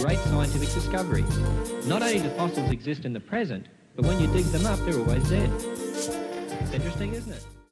great scientific discovery. Not only do fossils exist in the present, but when you dig them up, they're always dead. It's interesting, isn't it?